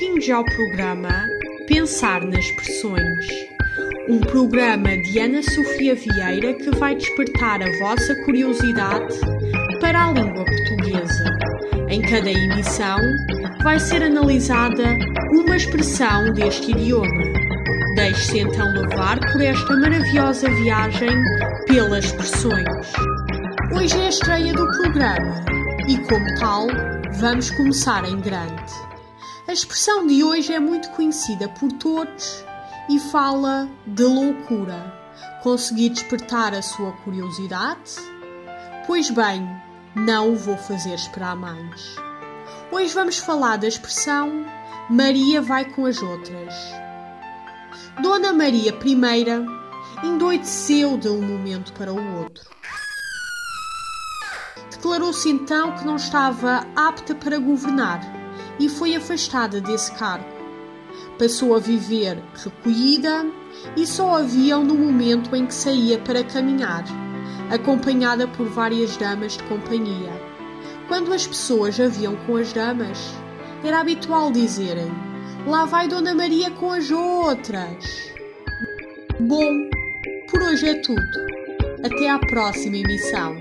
Bem-vindos ao programa Pensar nas Expressões, um programa de Ana Sofia Vieira que vai despertar a vossa curiosidade para a língua portuguesa. Em cada emissão vai ser analisada uma expressão deste idioma. Deixe-se então levar por esta maravilhosa viagem pelas expressões. Hoje é a estreia do programa e, como tal, vamos começar em grande. A expressão de hoje é muito conhecida por todos e fala de loucura. Consegui despertar a sua curiosidade? Pois bem, não o vou fazer esperar mais. Hoje vamos falar da expressão Maria vai com as outras. Dona Maria I endoideceu de um momento para o outro. Declarou-se então que não estava apta para governar e foi afastada desse cargo. Passou a viver recolhida e só a viam no momento em que saía para caminhar, acompanhada por várias damas de companhia. Quando as pessoas a viam com as damas, era habitual dizerem: Lá vai Dona Maria com as outras. Bom, por hoje é tudo. Até à próxima emissão.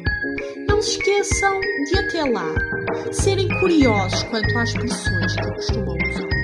Não se esqueçam de até lá serem curiosos quanto às expressões que costumam usar.